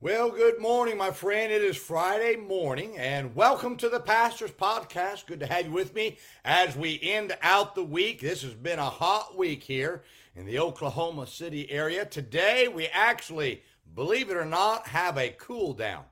Well, good morning, my friend. It is Friday morning, and welcome to the Pastor's Podcast. Good to have you with me as we end out the week. This has been a hot week here in the Oklahoma City area. Today, we actually, believe it or not, have a cool down.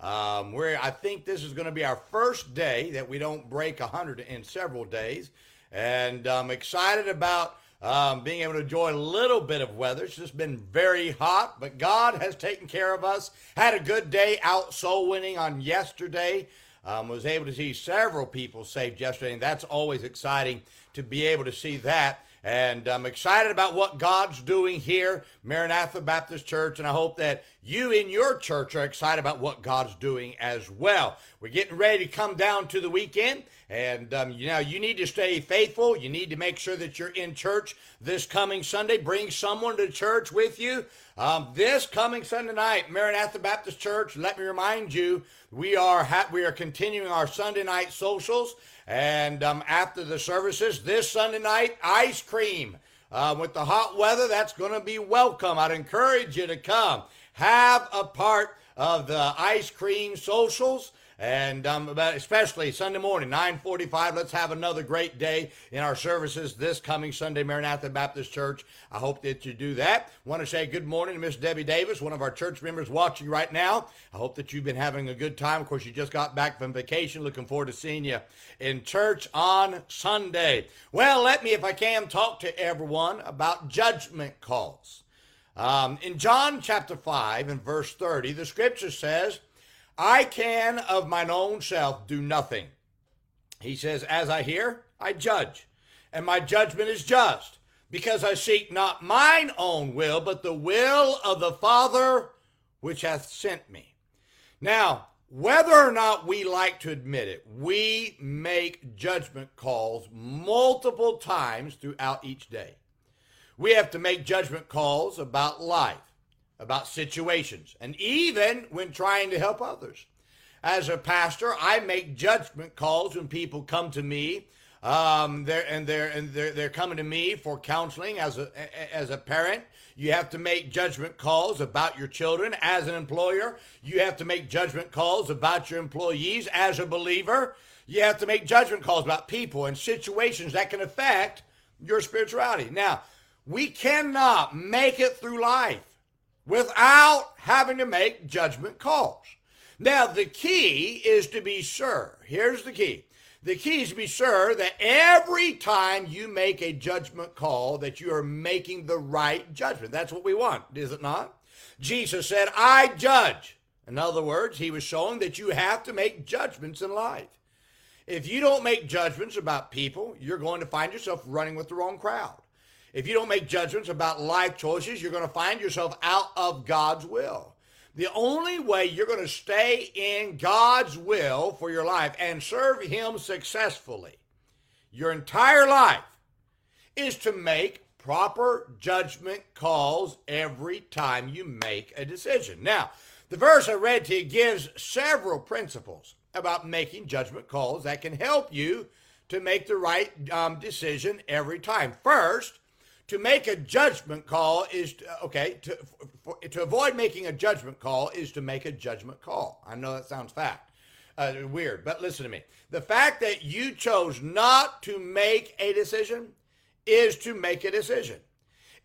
Um, where I think this is going to be our first day that we don't break 100 in several days, and I'm excited about um, being able to enjoy a little bit of weather. It's just been very hot, but God has taken care of us. Had a good day out soul winning on yesterday. Um, was able to see several people saved yesterday, and that's always exciting to be able to see that. And I'm excited about what God's doing here, Maranatha Baptist Church, and I hope that you in your church are excited about what God's doing as well. We're getting ready to come down to the weekend, and um, you know you need to stay faithful. You need to make sure that you're in church this coming Sunday. Bring someone to church with you. Um, this coming Sunday night, Maranatha Baptist Church. Let me remind you, we are ha- we are continuing our Sunday night socials. And um, after the services this Sunday night, ice cream. Uh, with the hot weather, that's going to be welcome. I'd encourage you to come. Have a part of the ice cream socials and um, especially Sunday morning, 9:45. Let's have another great day in our services this coming Sunday, Maranatha Baptist Church. I hope that you do that. Want to say good morning to Miss Debbie Davis, one of our church members watching right now. I hope that you've been having a good time. Of course, you just got back from vacation. Looking forward to seeing you in church on Sunday. Well, let me, if I can, talk to everyone about judgment calls. Um, in John chapter 5 and verse 30, the scripture says, I can of mine own self do nothing. He says, As I hear, I judge, and my judgment is just, because I seek not mine own will, but the will of the Father which hath sent me. Now, whether or not we like to admit it, we make judgment calls multiple times throughout each day. We have to make judgment calls about life about situations, and even when trying to help others. As a pastor, I make judgment calls when people come to me. Um, they're, and they're and they're, they're coming to me for counseling as a as a parent. You have to make judgment calls about your children as an employer. You have to make judgment calls about your employees as a believer. You have to make judgment calls about people and situations that can affect your spirituality. Now, we cannot make it through life without having to make judgment calls. Now, the key is to be sure. Here's the key. The key is to be sure that every time you make a judgment call that you are making the right judgment. That's what we want, is it not? Jesus said, I judge. In other words, he was showing that you have to make judgments in life. If you don't make judgments about people, you're going to find yourself running with the wrong crowd. If you don't make judgments about life choices, you're going to find yourself out of God's will. The only way you're going to stay in God's will for your life and serve Him successfully your entire life is to make proper judgment calls every time you make a decision. Now, the verse I read to you gives several principles about making judgment calls that can help you to make the right um, decision every time. First, to make a judgment call is to, okay to for, to avoid making a judgment call is to make a judgment call. I know that sounds fact uh, weird but listen to me. The fact that you chose not to make a decision is to make a decision.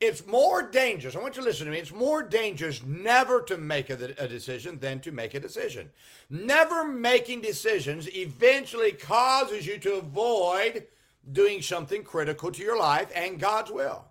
It's more dangerous i want you to listen to me it's more dangerous never to make a, a decision than to make a decision. Never making decisions eventually causes you to avoid doing something critical to your life and God's will.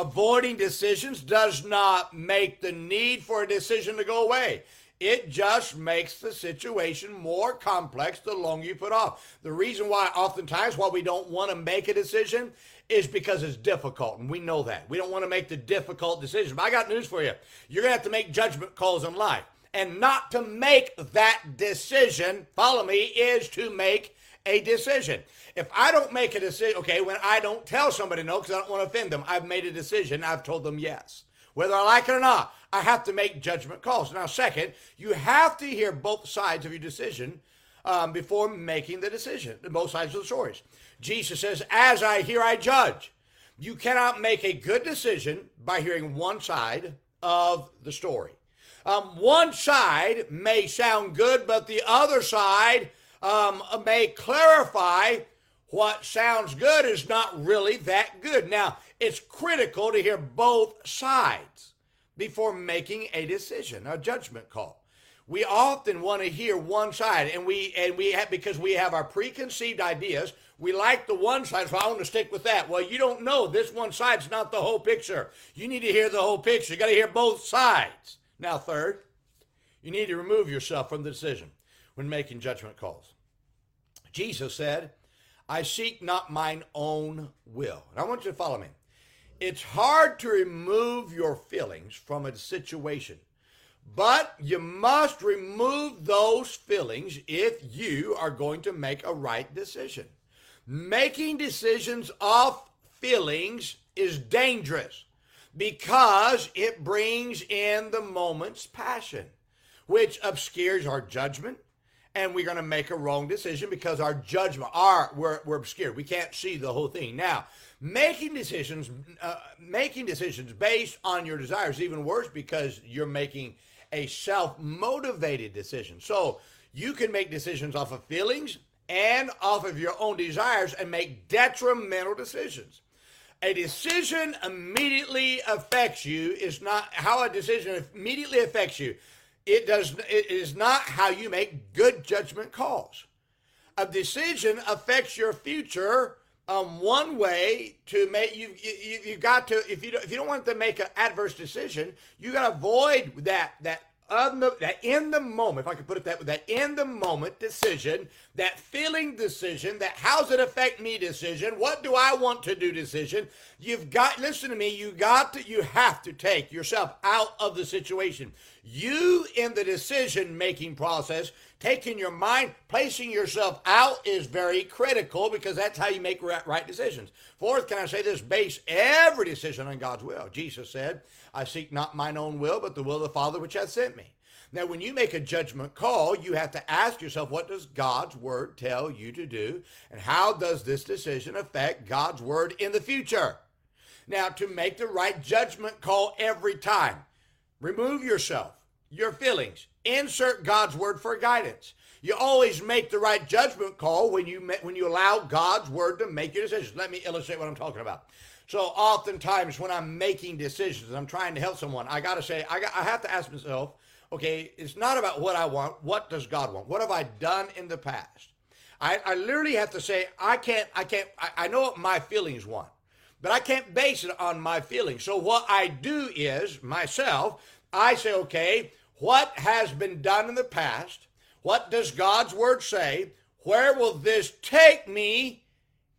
Avoiding decisions does not make the need for a decision to go away. It just makes the situation more complex the longer you put off. The reason why oftentimes why we don't want to make a decision is because it's difficult, and we know that. We don't want to make the difficult decisions. But I got news for you. You're going to have to make judgment calls in life. And not to make that decision, follow me, is to make a decision. If I don't make a decision, okay, when I don't tell somebody no because I don't want to offend them, I've made a decision, I've told them yes. Whether I like it or not, I have to make judgment calls. Now, second, you have to hear both sides of your decision um, before making the decision, both sides of the stories. Jesus says, As I hear, I judge. You cannot make a good decision by hearing one side of the story. Um, one side may sound good, but the other side um, may clarify what sounds good is not really that good. Now, it's critical to hear both sides before making a decision, a judgment call. We often want to hear one side, and we and we have because we have our preconceived ideas. We like the one side, so I want to stick with that. Well, you don't know this one side's not the whole picture. You need to hear the whole picture. You got to hear both sides. Now, third, you need to remove yourself from the decision when making judgment calls. Jesus said, I seek not mine own will. And I want you to follow me. It's hard to remove your feelings from a situation, but you must remove those feelings if you are going to make a right decision. Making decisions off feelings is dangerous because it brings in the moment's passion, which obscures our judgment, and we're going to make a wrong decision because our judgment, our we're, we're obscured. We can't see the whole thing. Now, making decisions, uh, making decisions based on your desires is even worse because you're making a self-motivated decision. So you can make decisions off of feelings and off of your own desires and make detrimental decisions. A decision immediately affects you is not how a decision immediately affects you it does it is not how you make good judgment calls. A decision affects your future um, one way to make you, you you got to if you don't, if you don't want to make an adverse decision, you got to avoid that that the, that in the moment, if I could put it that way, that in the moment decision, that feeling decision, that how's it affect me decision, what do I want to do decision, you've got, listen to me, you got to, you have to take yourself out of the situation. You in the decision making process, taking your mind, placing yourself out is very critical because that's how you make right decisions. Fourth, can I say this? Base every decision on God's will. Jesus said, I seek not mine own will, but the will of the Father which hath sent me. Now, when you make a judgment call, you have to ask yourself, what does God's word tell you to do? And how does this decision affect God's word in the future? Now, to make the right judgment call every time, remove yourself, your feelings, insert God's word for guidance. You always make the right judgment call when you when you allow God's word to make your decisions. Let me illustrate what I'm talking about. So oftentimes when I'm making decisions and I'm trying to help someone, I got to say, I, got, I have to ask myself, okay, it's not about what I want. What does God want? What have I done in the past? I, I literally have to say, I can't, I can't, I, I know what my feelings want, but I can't base it on my feelings. So what I do is myself, I say, okay, what has been done in the past? What does God's word say? Where will this take me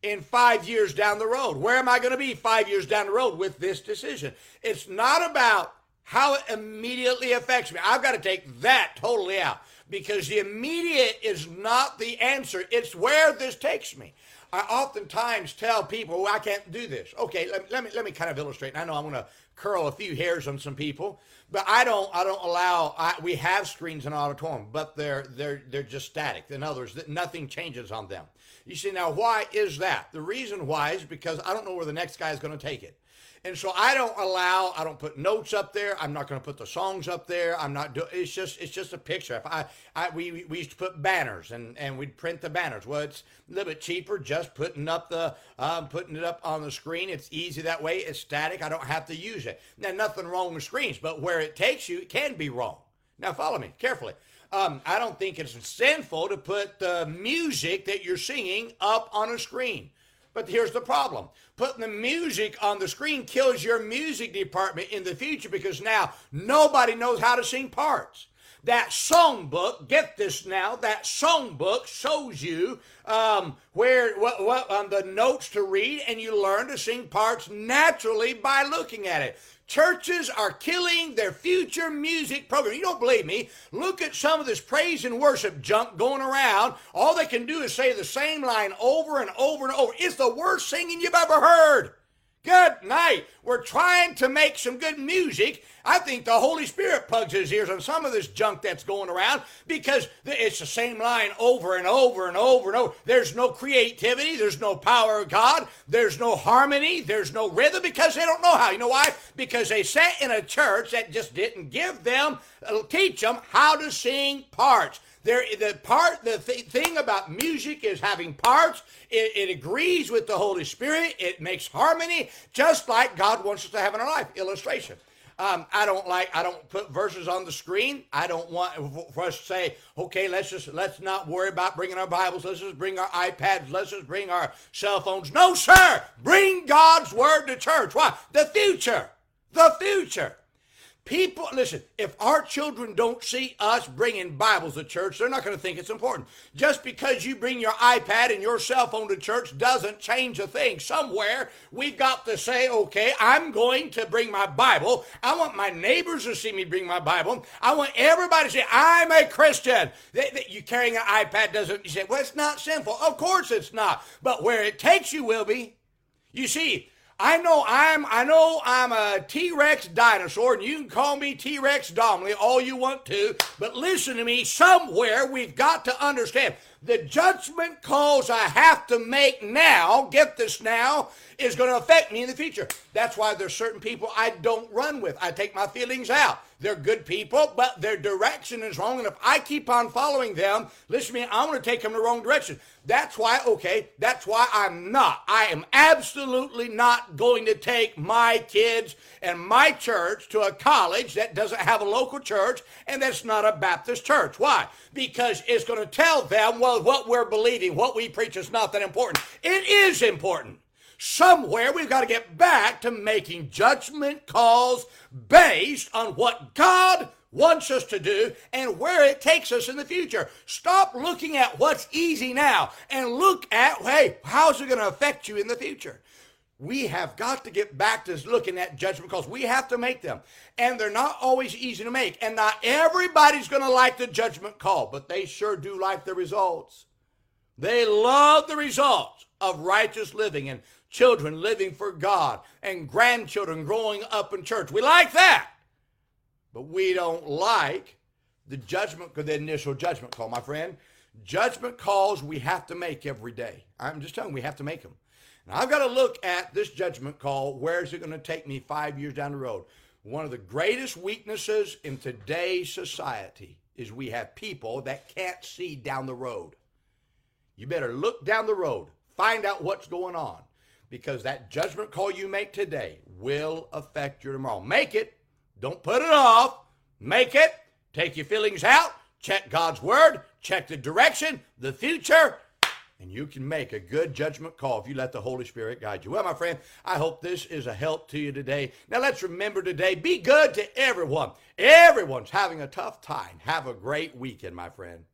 in five years down the road? Where am I going to be five years down the road with this decision? It's not about how it immediately affects me. I've got to take that totally out because the immediate is not the answer. It's where this takes me. I oftentimes tell people, well, I can't do this. Okay, let, let, me let me kind of illustrate. I know I'm going to curl a few hairs on some people, but I don't I don't allow. I, we have screens in auditorium, but they're they're they're just static. In others, that nothing changes on them. You see, now why is that? The reason why is because I don't know where the next guy is going to take it. And so I don't allow, I don't put notes up there. I'm not going to put the songs up there. I'm not doing, it's just, it's just a picture. If I, I, we, we used to put banners and, and we'd print the banners. Well, it's a little bit cheaper just putting up the, um, putting it up on the screen. It's easy that way. It's static. I don't have to use it. Now, nothing wrong with screens, but where it takes you, it can be wrong. Now, follow me carefully. Um, I don't think it's sinful to put the music that you're singing up on a screen. But here's the problem putting the music on the screen kills your music department in the future because now nobody knows how to sing parts. That songbook, get this now, that songbook shows you um, where what, what um, the notes to read, and you learn to sing parts naturally by looking at it. Churches are killing their future music program. You don't believe me? Look at some of this praise and worship junk going around. All they can do is say the same line over and over and over. It's the worst singing you've ever heard Good night. We're trying to make some good music. I think the Holy Spirit plugs his ears on some of this junk that's going around because it's the same line over and over and over and over. There's no creativity. There's no power of God. There's no harmony. There's no rhythm because they don't know how. You know why? Because they sat in a church that just didn't give them, uh, teach them how to sing parts. There, the part, the th- thing about music is having parts. It, it agrees with the Holy Spirit. It makes harmony, just like God wants us to have in our life. Illustration. Um, I don't like. I don't put verses on the screen. I don't want for us to say, okay, let's just let's not worry about bringing our Bibles. Let's just bring our iPads. Let's just bring our cell phones. No, sir. Bring God's word to church. Why? The future. The future. People, listen, if our children don't see us bringing Bibles to church, they're not going to think it's important. Just because you bring your iPad and your cell phone to church doesn't change a thing. Somewhere we've got to say, okay, I'm going to bring my Bible. I want my neighbors to see me bring my Bible. I want everybody to say, I'm a Christian. That you carrying an iPad doesn't, you say, well, it's not sinful. Of course it's not. But where it takes you will be. You see, I know I'm I know I'm a T-Rex dinosaur, and you can call me T-Rex Donnelly all you want to, but listen to me, somewhere we've got to understand the judgment calls I have to make now, get this now, is going to affect me in the future. That's why there's certain people I don't run with. I take my feelings out. They're good people, but their direction is wrong. And if I keep on following them, listen to me, I'm going to take them the wrong direction. That's why, okay, that's why I'm not. I am absolutely not going to take my kids and my church to a college that doesn't have a local church and that's not a Baptist church. Why? Because it's going to tell them, well, what we're believing, what we preach is not that important. It is important. Somewhere we've got to get back to making judgment calls based on what God wants us to do and where it takes us in the future. Stop looking at what's easy now and look at, hey, how's it going to affect you in the future? We have got to get back to looking at judgment calls. We have to make them. And they're not always easy to make. And not everybody's going to like the judgment call, but they sure do like the results. They love the results of righteous living and children living for God and grandchildren growing up in church. We like that. But we don't like the judgment, the initial judgment call, my friend. Judgment calls we have to make every day. I'm just telling you, we have to make them. And I've got to look at this judgment call. Where is it going to take me five years down the road? One of the greatest weaknesses in today's society is we have people that can't see down the road. You better look down the road, find out what's going on, because that judgment call you make today will affect your tomorrow. Make it don't put it off. Make it. Take your feelings out. Check God's word. Check the direction, the future, and you can make a good judgment call if you let the Holy Spirit guide you. Well, my friend, I hope this is a help to you today. Now, let's remember today be good to everyone. Everyone's having a tough time. Have a great weekend, my friend.